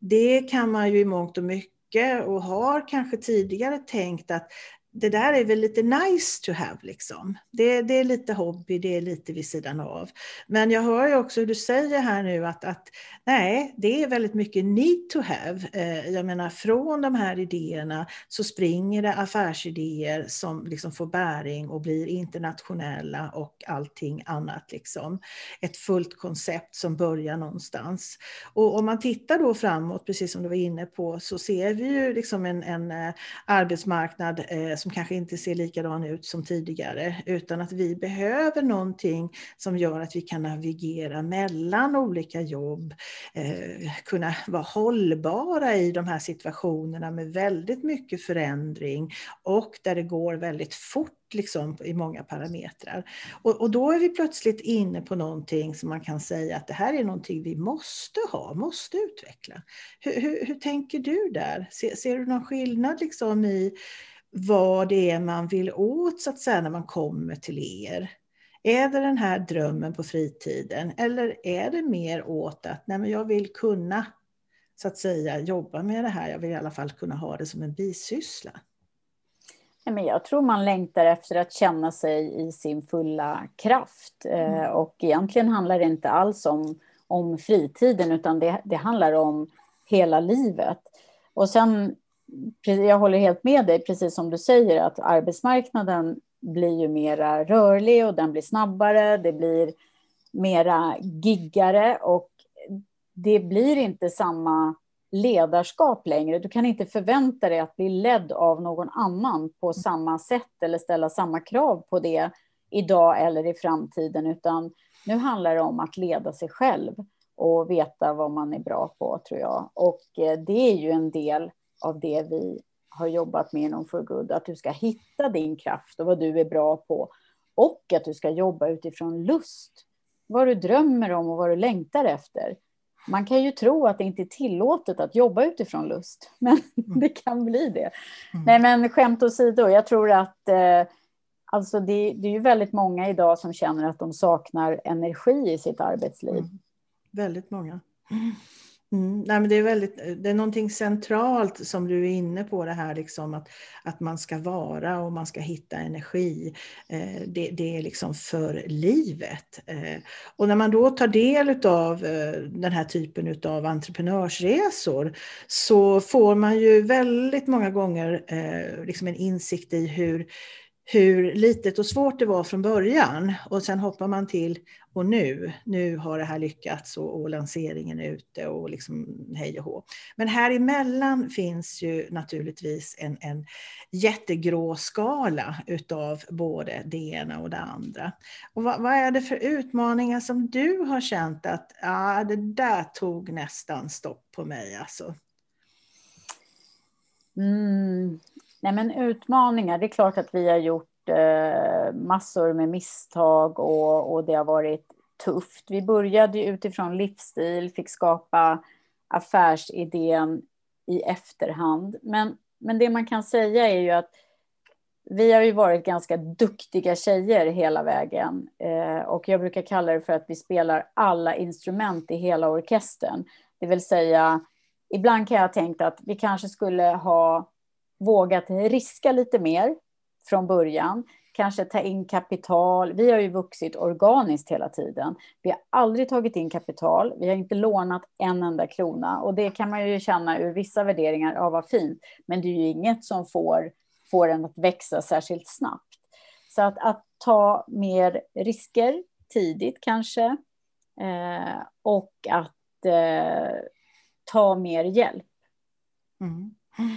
Det kan man ju i mångt och mycket och har kanske tidigare tänkt att det där är väl lite nice to have liksom. Det, det, är lite hobby, det är lite vid sidan av. Men jag hör ju också hur du säger här nu att, att nej, det är väldigt mycket need to have. Eh, jag menar från de här idéerna så springer det affärsidéer som liksom får bäring och blir internationella och allting annat liksom. Ett fullt koncept som börjar någonstans. Och om man tittar då framåt, precis som du var inne på, så ser vi ju liksom en, en eh, arbetsmarknad eh, som kanske inte ser likadan ut som tidigare, utan att vi behöver någonting som gör att vi kan navigera mellan olika jobb, eh, kunna vara hållbara i de här situationerna med väldigt mycket förändring och där det går väldigt fort liksom, i många parametrar. Och, och, då är vi plötsligt inne på någonting som man kan säga att det här är någonting vi måste ha, måste utveckla. Hur, hur, hur tänker du där? Ser, ser, du någon skillnad liksom i vad det är man vill åt så att säga när man kommer till er. Är det den här drömmen på fritiden eller är det mer åt att nej men jag vill kunna så att säga jobba med det här, jag vill i alla fall kunna ha det som en bisyssla? men jag tror man längtar efter att känna sig i sin fulla kraft. Eh, mm. Och egentligen handlar det inte alls om, om fritiden, utan det, det handlar om hela livet. Och sen jag håller helt med dig, precis som du säger, att arbetsmarknaden blir ju mera rörlig och den blir snabbare, det blir mera giggare och det blir inte samma ledarskap längre. Du kan inte förvänta dig att bli ledd av någon annan på samma sätt eller ställa samma krav på det idag eller i framtiden, utan nu handlar det om att leda sig själv och veta vad man är bra på, tror jag. Och eh, det är ju en del av det vi har jobbat med inom For Good, att du ska hitta din kraft och vad du är bra på och att du ska jobba utifrån lust, vad du drömmer om och vad du längtar efter. Man kan ju tro att det inte är tillåtet att jobba utifrån lust, (laughs) men mm. det kan bli det. Mm. Nej, men skämt åsido, jag tror att eh, alltså det, det, är ju väldigt många idag som känner att de saknar energi i sitt arbetsliv. Mm. Väldigt många. Mm, nej, men det, är väldigt, det är någonting centralt som du är inne på det här liksom att, att man ska vara och man ska hitta energi. Eh, det, det, är liksom för livet. Eh, och när man då tar del av eh, den här typen av entreprenörsresor så får man ju väldigt många gånger eh, liksom en insikt i hur, hur litet och svårt det var från början och sen hoppar man till och nu, nu har det här lyckats och, och lanseringen är ute och liksom hej och hå. Men här emellan finns ju naturligtvis en, en jättegrå skala utav både det ena och det andra. Och vad, vad är det för utmaningar som du har känt att ah, det där tog nästan stopp på mig alltså? Mm. Nej, men utmaningar, det är klart att vi har gjort eh, massor med misstag och, och det har varit tufft. Vi började utifrån livsstil, fick skapa affärsidén i efterhand. Men, men det man kan säga är ju att vi har ju varit ganska duktiga tjejer hela vägen. Eh, och jag brukar kalla det för att vi spelar alla instrument i hela orkestern. Det vill säga, ibland kan jag ha tänkt att vi kanske skulle ha vågat riska lite mer från början. Kanske ta in kapital. Vi har ju vuxit organiskt hela tiden. Vi har aldrig tagit in kapital. Vi har inte lånat en enda krona. Och det kan man ju känna ur vissa värderingar, ja vad fint. Men det är ju inget som får, får en att växa särskilt snabbt. Så att, att ta mer risker tidigt kanske. Eh, och att eh, ta mer hjälp. Mm.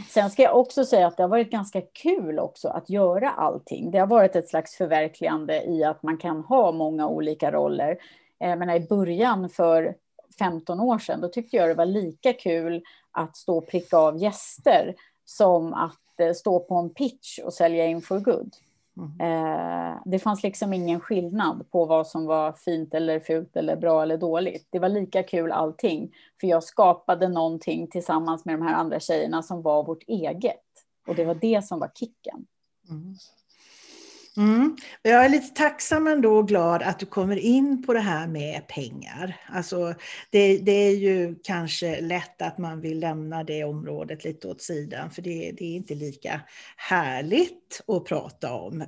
Sen ska jag också säga att det har varit ganska kul också att göra allting. Det har varit ett slags förverkligande i att man kan ha många olika roller. Eh, i början för 15 år sedan, då tyckte jag det var lika kul att stå och pricka av gäster som att eh, stå på en pitch och sälja in for good. Mm. Eh, det fanns liksom ingen skillnad på vad som var fint eller fult eller bra eller dåligt. Det var lika kul allting, för jag skapade någonting tillsammans med de här andra tjejerna som var vårt eget. Och det var det som var kicken. Mm. Mm. Jag är lite tacksam ändå och glad att du kommer in på det här med pengar. Alltså, det, det, är ju kanske lätt att man vill lämna det området lite åt sidan för det, det är inte lika härligt att prata om eh,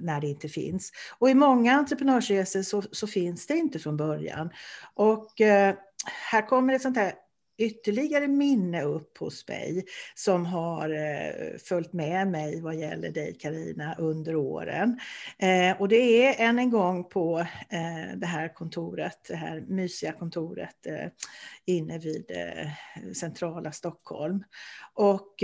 när det inte finns. Och i många entreprenörsresor så, så finns det inte från början. Och eh, här kommer ett sånt här ytterligare minne upp hos mig som har eh, följt med mig vad gäller dig Karina under åren. Eh, och det är än en gång på eh, det här kontoret, det här mysiga kontoret inne vid centrala Stockholm. Och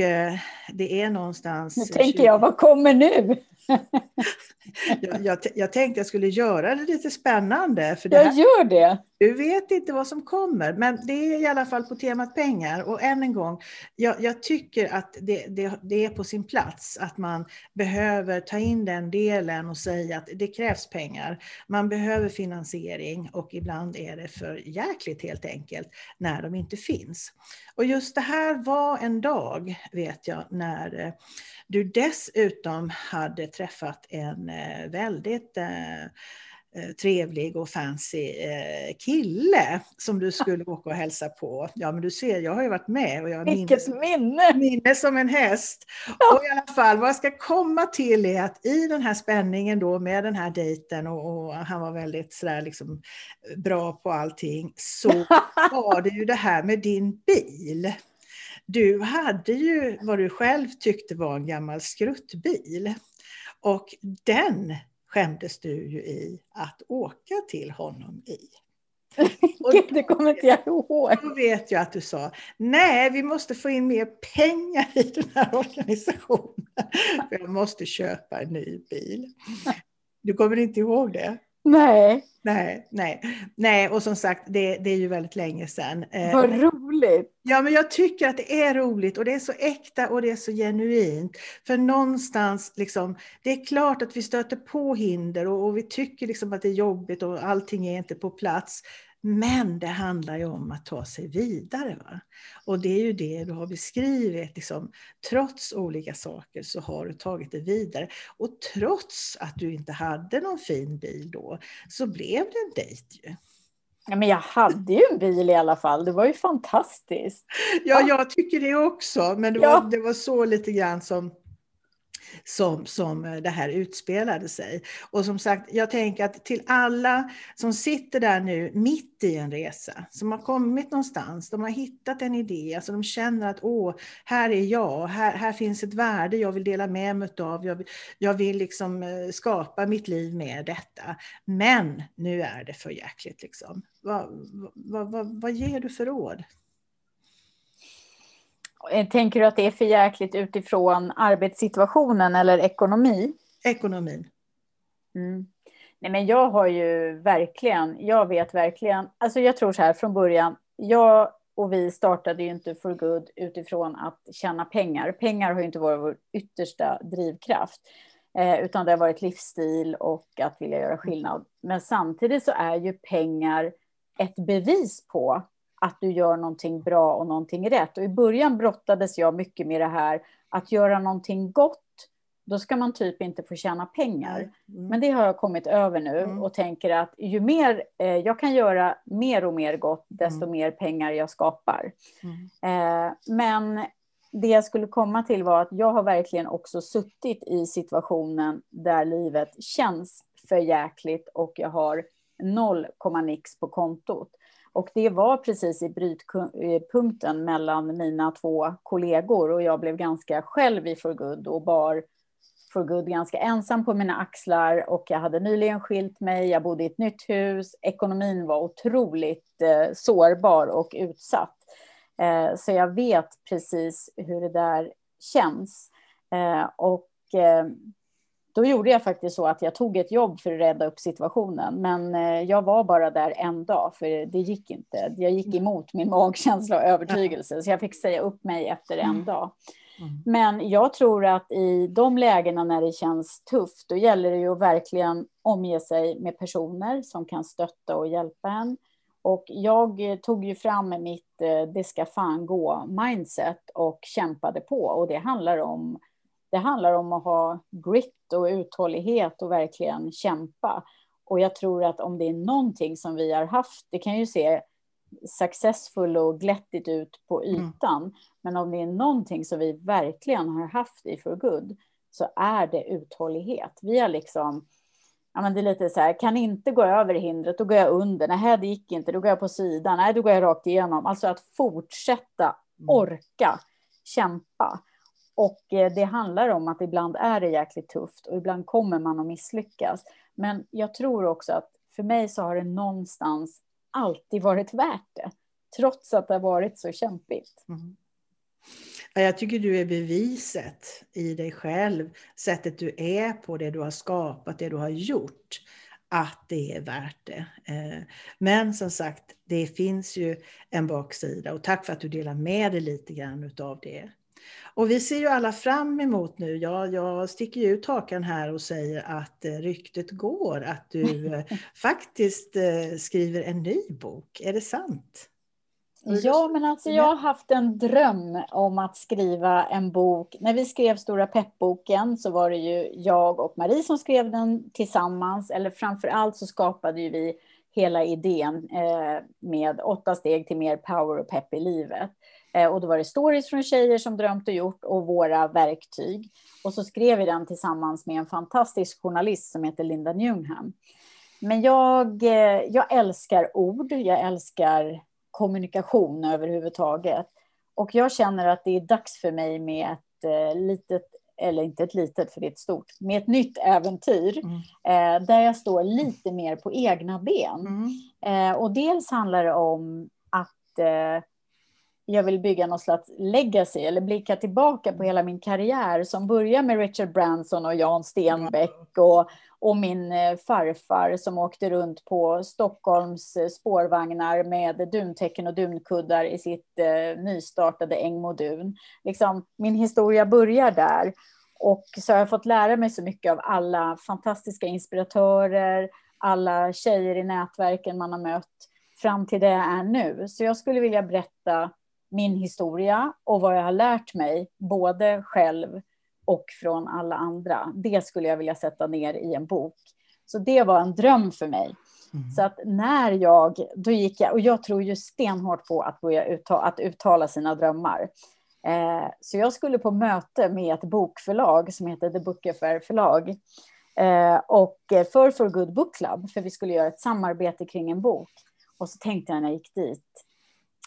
det är någonstans... Nu tänker jag, vad kommer nu? (laughs) jag, jag, jag, tänkte jag skulle göra det lite spännande. För det här, jag gör det. Du vet inte vad som kommer, men det är i alla fall på temat pengar. Och än en gång, jag, jag tycker att det, det, det, är på sin plats att man behöver ta in den delen och säga att det krävs pengar. Man behöver finansiering och ibland är det för jäkligt helt enkelt när de inte finns. Och just det här var en dag, vet jag, när eh, du dessutom hade träffat en eh, väldigt Eh, trevlig och fancy eh, kille som du skulle åka och hälsa på. Ja, men du ser, jag har ju varit med. Och jag Vilket minne! Minne som en häst. Ja. Och i alla fall, vad jag ska komma till är att i den här spänningen då med den här dejten och, och han var väldigt sådär liksom bra på allting, så (laughs) var det ju det här med din bil. Du hade ju vad du själv tyckte var en gammal skruttbil. Och den skämdes du ju i att åka till honom i. (laughs) det kommer inte jag ihåg. Då vet jag att du sa, nej vi måste få in mer pengar i den här organisationen. För jag måste köpa en ny bil. (laughs) Du kommer inte ihåg det? Nej. Nej, nej, nej, och som sagt, det, det är ju väldigt länge sedan. Eh, Vad roligt! Ja, men jag tycker att det är roligt och det är så äkta och det är så genuint. För någonstans, liksom, det är klart att vi stöter på hinder och, och vi tycker liksom att det är jobbigt och allting är inte på plats. Men det handlar ju om att ta sig vidare. Va? Och det är ju det du har beskrivit. Liksom, trots olika saker så har du tagit det vidare. Och trots att du inte hade någon fin bil då så blev det en dejt ju. Ja, men jag hade ju en bil i alla fall. Det var ju fantastiskt. Ja, jag tycker det också. Men det, ja. var, det var så lite grann som som, som eh, det här utspelade sig. Och som sagt, jag tänker att till alla som sitter där nu mitt i en resa, som har kommit någonstans, de har hittat en idé, alltså de känner att åh, här är jag, här, här finns ett värde jag vill dela med mig av, jag, jag vill liksom eh, skapa mitt liv med detta. Men nu är det för jäkligt liksom. Vad, vad, vad, vad ger du för råd? Eh, tänker du att det är för jäkligt utifrån arbetssituationen eller ekonomi? Ekonomin. Mm. Nej, men jag har ju verkligen, jag vet verkligen, alltså jag tror så här från början, jag och vi startade ju inte For Good utifrån att tjäna pengar. Pengar har ju inte varit vår yttersta drivkraft, eh, utan det har varit livsstil och att vilja göra skillnad. Men samtidigt så är ju pengar ett bevis på att du gör någonting bra och någonting rätt. Och i början brottades jag mycket med det här att göra någonting gott. Då ska man typ inte få tjäna pengar. Mm. Men det har jag kommit över nu mm. och tänker att ju mer eh, jag kan göra mer och mer gott, desto mm. mer pengar jag skapar. Mm. Eh, men det jag skulle komma till var att jag har verkligen också suttit i situationen där livet känns för jäkligt och jag har noll nix på kontot. Och det var precis i brytpunkten mellan mina två kollegor och jag blev ganska själv i For Good och bar For Good ganska ensam på mina axlar och jag hade nyligen skilt mig, jag bodde i ett nytt hus, ekonomin var otroligt eh, sårbar och utsatt. Eh, så jag vet precis hur det där känns. Eh, och eh, då gjorde jag faktiskt så att jag tog ett jobb för att rädda upp situationen. Men eh, jag var bara där en dag, för det gick inte. Jag gick mm. emot min magkänsla och övertygelse, så jag fick säga upp mig efter en mm. dag. Mm. Men jag tror att i de lägena när det känns tufft, då gäller det ju att verkligen omge sig med personer som kan stötta och hjälpa en. Och jag tog ju fram mitt eh, det ska fan gå mindset och kämpade på. Och det handlar om det handlar om att ha grit och uthållighet och verkligen kämpa. Och jag tror att om det är någonting som vi har haft, det kan ju se successful och glättigt ut på mm. ytan, mm. men om det är någonting som vi verkligen har haft i For Good så är det uthållighet. Vi har liksom, ja men det är lite så här, kan inte gå över hindret, då går jag under. Nej, det gick inte, då går jag på sidan. Nej, då går jag rakt igenom. Alltså att fortsätta mm. orka kämpa. Och eh, det handlar om att ibland är det jäkligt tufft och ibland kommer man att misslyckas. Men jag tror också att för mig så har det någonstans alltid varit värt det, trots att det har varit så kämpigt. Mm. Jag tycker du är beviset i dig själv, sättet du är på, det du har skapat, det du har gjort, att det är värt det. Eh, men som sagt, det finns ju en baksida och tack för att du delar med dig lite grann utav det. Och vi ser ju alla fram emot nu, ja, jag sticker ju ut hakan här och säger att eh, ryktet går att du (laughs) eh, faktiskt skriver en ny bok. Är det sant? Ja, men alltså jag har haft en dröm om att skriva en bok. När vi skrev Stora peppboken så var det ju jag och Marie som skrev den tillsammans. Eller framför allt så skapade ju vi hela idén eh, med åtta steg till mer power och pepp i livet. Eh, och då var det stories från tjejer som drömt och gjort och våra verktyg. Och så skrev vi den tillsammans med en fantastisk journalist som heter Linda Newnham. Men jag, eh, jag älskar ord, jag älskar kommunikation överhuvudtaget. Och jag känner att det är dags för mig med ett eh, litet, eller inte ett litet för det är ett stort, med ett nytt äventyr mm. där jag står lite mer på egna ben. Mm. Och dels handlar det om att jag vill bygga någon slags legacy eller blicka tillbaka på hela min karriär som börjar med Richard Branson och Jan Stenbeck och, och min eh, farfar som åkte runt på Stockholms eh, spårvagnar med duntäcken och dunkuddar i sitt eh, nystartade Ängmo dun. Liksom, min historia börjar där. Och så har jag fått lära mig så mycket av alla fantastiska inspiratörer, alla tjejer i nätverken man har mött, fram till det jag är nu. Så jag skulle vilja berätta min historia och vad jag har lärt mig, både själv och från alla andra. Det skulle jag vilja sätta ner i en bok. Så det var en dröm för mig. Mm. Så att när jag, då gick jag, och jag tror ju stenhårt på att börja uttala, att uttala sina drömmar. Eh, så jag skulle på möte med ett bokförlag som heter The Book Affair förlag. Eh, och för For Good Book Club, för vi skulle göra ett samarbete kring en bok. Och så tänkte jag när jag gick dit,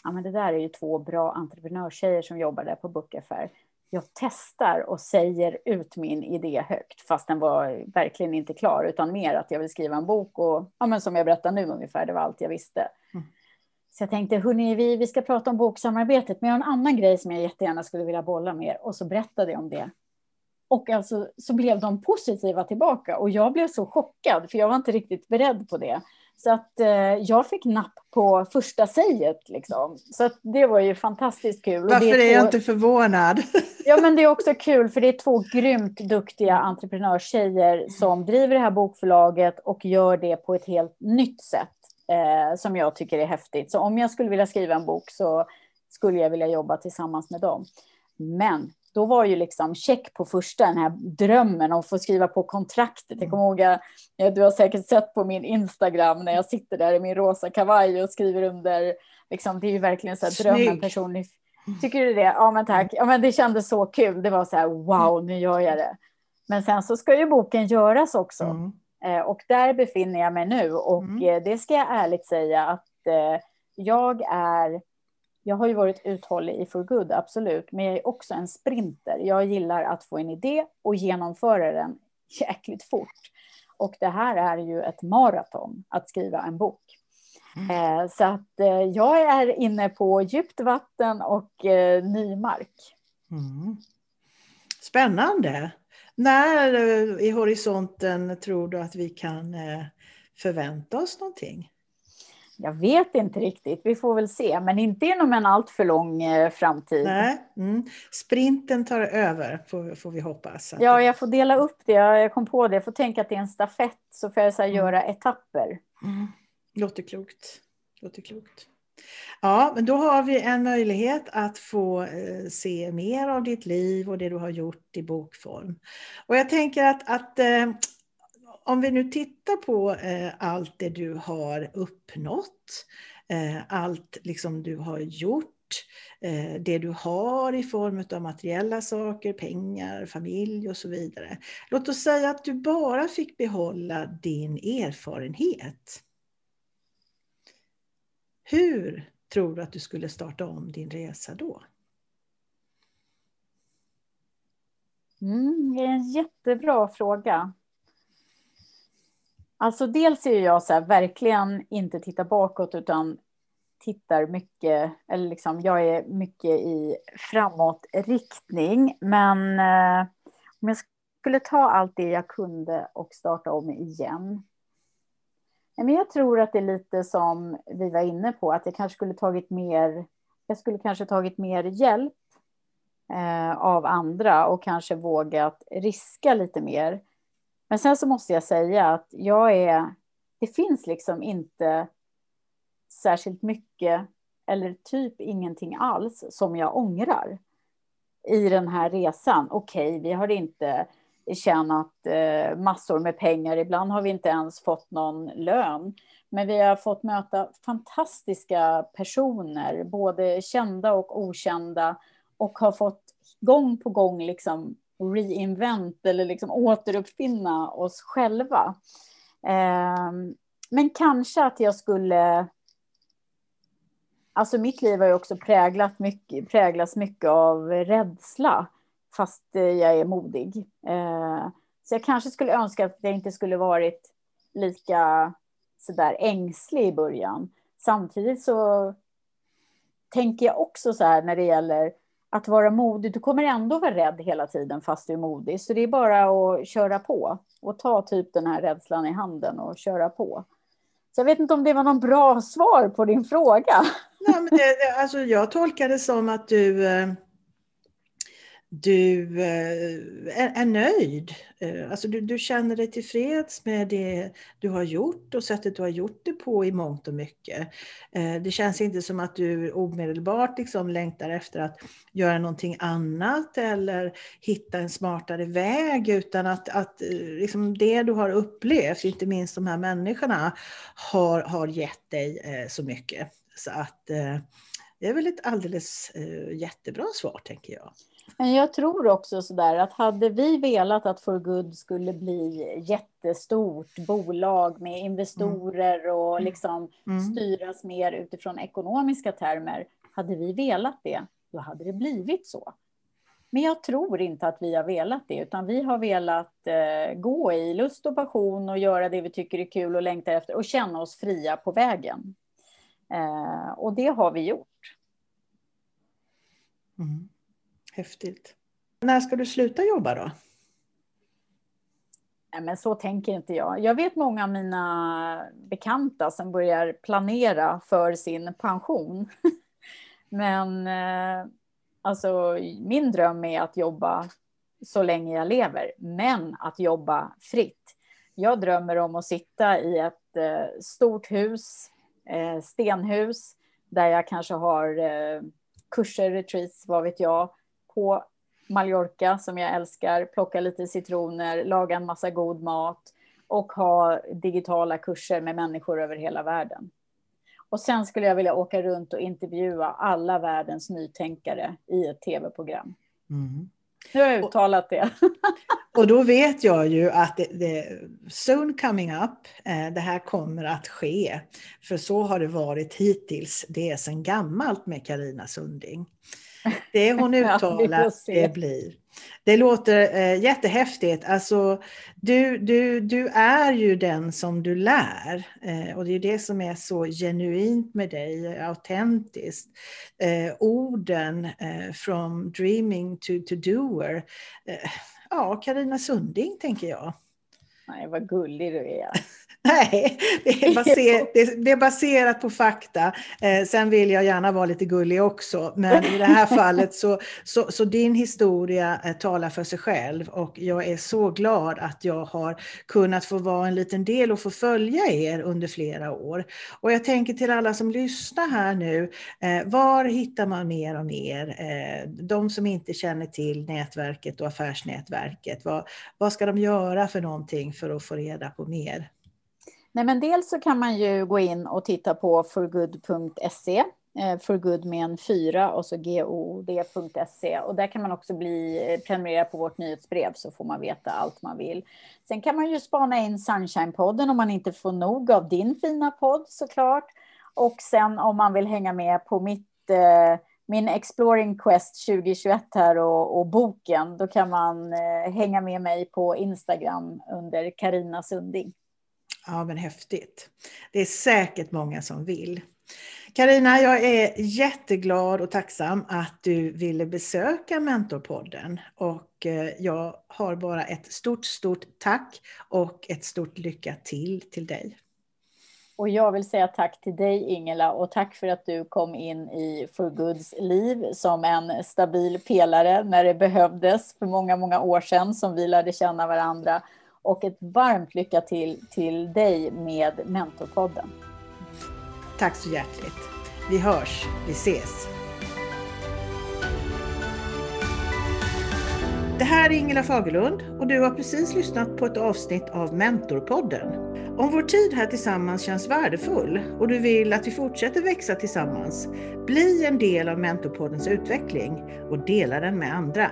ja men det där är ju två bra entreprenörstjejer som jobbar där på Book Affair jag testar och säger ut min idé högt, fast den var verkligen inte klar, utan mer att jag vill skriva en bok och ja, men som jag berättar nu ungefär, det var allt jag visste. Mm. Så jag tänkte, hörni, vi, vi ska prata om boksamarbetet, men jag har en annan grej som jag jättegärna skulle vilja bolla med er. Och så berättade jag om det. Och alltså så blev de positiva tillbaka och jag blev så chockad, för jag var inte riktigt beredd på det. Så att eh, jag fick napp på första säget. Liksom. Så att det var ju fantastiskt kul. Varför är, är, jag inte förvånad? ja, men det är också kul för det är två grymt duktiga entreprenörstjejer som driver det här bokförlaget och gör det på ett helt nytt sätt eh, som jag tycker är häftigt. Så om jag skulle vilja skriva en bok så skulle jag vilja jobba tillsammans med dem. Men då var ju liksom check på första, den här drömmen om att få skriva på kontraktet. Jag kommer ihåg, ja, du har säkert sett på min Instagram när jag sitter där i min rosa kavaj och skriver under, liksom, det är ju verkligen så här drömmen personlig. Tycker du det? Ja men tack. Ja men det kändes så kul. Det var så här wow, nu gör jag det. Men sen så ska ju boken göras också. Mm. Eh, och där befinner jag mig nu och mm. eh, det ska jag ärligt säga att eh, jag är jag har ju varit uthållig i For Good, absolut, men jag är också en sprinter. Jag gillar att få en idé och genomföra den jäkligt fort. Och det här är ju ett maraton, att skriva en bok. Mm. Eh, så att eh, jag är inne på djupt vatten och eh, ny mark. Mm. Spännande. När i horisonten tror du att vi kan förvänta oss någonting? Jag vet inte riktigt, vi får väl se, men inte inom en alltför lång eh, framtid. Nej. Mm. Sprinten tar över, får, får vi hoppas. Ja, jag får dela upp det, jag kom på det, jag får tänka att det är en stafett, så får jag så här, mm. göra etapper. Mm. Låter klokt. Låter klokt. Ja, men då har vi en möjlighet att få eh, se mer av ditt liv och det du har gjort i bokform. Och jag tänker att, att eh, om vi nu tittar på eh, allt det du har uppnått, eh, allt liksom du har gjort, eh, det du har i form av materiella saker, pengar, familj och så vidare. Låt oss säga att du bara fick behålla din erfarenhet. Hur tror du att du skulle starta om din resa då? Mm, det är en jättebra fråga. Alltså dels är jag så här, verkligen inte titta bakåt utan tittar mycket, eller liksom jag är mycket i framåtriktning. Men eh, om jag skulle ta allt det jag kunde och starta om igen. Men jag tror att det är lite som vi var inne på, att jag kanske skulle tagit mer, jag skulle kanske tagit mer hjälp eh, av andra och kanske vågat riska lite mer. Men sen så måste jag säga att jag är, det finns liksom inte särskilt mycket eller typ ingenting alls som jag ångrar i den här resan. Okej, okay, vi har inte tjänat eh, massor med pengar. Ibland har vi inte ens fått någon lön. Men vi har fått möta fantastiska personer, både kända och okända. Och har fått gång på gång liksom reinvent eller liksom återuppfinna oss själva. Eh, men kanske att jag skulle... Alltså mitt liv har ju också präglat mycket, präglats mycket av rädsla, fast eh, jag är modig. Eh, så jag kanske skulle önska att jag inte skulle varit lika sådär ängslig i början. Samtidigt så tänker jag också så här när det gäller att vara modig. Du kommer ändå vara rädd hela tiden fast du är modig. Så det är bara att köra på och ta typ den här rädslan i handen och köra på. Så jag vet inte om det var någon bra svar på din fråga. Nej, men det, alltså jag tolkar det som att du eh, du eh, är, är nöjd. Eh, alltså du, du, känner dig tillfreds med det du har gjort och sättet du har gjort det på i mångt och mycket. Eh, det känns inte som att du omedelbart liksom längtar efter att göra någonting annat eller hitta en smartare väg utan att, att liksom det du har upplevt, inte minst de här människorna, har, har gett dig så mycket. Så att det är väl ett alldeles jättebra svar tänker jag. Men jag tror också sådär att hade vi velat att For Good skulle bli jättestort bolag med investorer mm. och liksom mm. styras mer utifrån ekonomiska termer, hade vi velat det, då hade det blivit så. Men jag tror inte att vi har velat det, utan vi har velat eh, gå i lust och passion och göra det vi tycker är kul och längtar efter och känna oss fria på vägen. Eh, och det har vi gjort. Mm. Häftigt. När ska du sluta jobba då? Nej, men så tänker inte jag. Jag vet många av mina bekanta som börjar planera för sin pension. (laughs) men eh, alltså, min dröm är att jobba så länge jag lever, men att jobba fritt. Jag drömmer om att sitta i ett eh, stort hus, eh, stenhus, där jag kanske har kurser, retreats, vad vet jag, på Mallorca som jag älskar, plocka lite citroner, laga en massa god mat och ha digitala kurser med människor över hela världen. Och sen skulle jag vilja åka runt och intervjua alla världens nytänkare i ett tv-program. Mm. Nu har jag uttalat det. (laughs) Och då vet jag ju att det, det, soon coming up, eh, det här kommer att ske. För så har det varit hittills. Det är sedan gammalt med Karina Sunding. Det hon (laughs) uttalar, det blir. Det låter eh, jättehäftigt. Alltså, du, du, du är ju den som du lär. Eh, och det är det som är så genuint med dig, autentiskt. Eh, orden, eh, from dreaming to, to doer. Eh, ja, Karina Sunding tänker jag. Nej, vad gullig du är. Nej, det är, baser, (laughs) det är, baserat på fakta. Eh, sen vill jag gärna vara lite gullig också, men i det här fallet så, så, så din historia eh, talar för sig själv och jag är så glad att jag har kunnat få vara en liten del och få följa er under flera år. Och jag tänker till alla som lyssnar här nu, eh, var hittar man mer om er? Eh, de som inte känner till nätverket och affärsnätverket, vad, vad ska de göra för någonting för att få reda på mer? Nej, men dels så kan man ju gå in och titta på forgood.se, eh, forgood med en fyra och så god.se och där kan man också bli eh, prenumerera på vårt nyhetsbrev så får man veta allt man vill. Sen kan man ju spana in Sunshine-podden om man inte får nog av din fina podd såklart. Och sen om man vill hänga med på mitt eh, min Exploring Quest 2021 här och, och, boken, då kan man eh, hänga med mig på Instagram under Karina Sunding. Ja, men häftigt. Det är säkert många som vill. Karina, jag är jätteglad och tacksam att du ville besöka Mentorpodden och eh, jag har bara ett stort, stort tack och ett stort lycka till till dig. Och jag vill säga tack till dig Ingela och tack för att du kom in i For Goods liv som en stabil pelare när det behövdes för många, många år sedan som vi lärde känna varandra och ett varmt lycka till till dig med Mentorpodden. Tack så hjärtligt. Vi hörs, vi ses. Det här är Ingela Fagerlund och du har precis lyssnat på ett avsnitt av Mentorpodden. Om vår tid här tillsammans känns värdefull och du vill att vi fortsätter växa tillsammans, bli en del av Mentorpoddens utveckling och dela den med andra.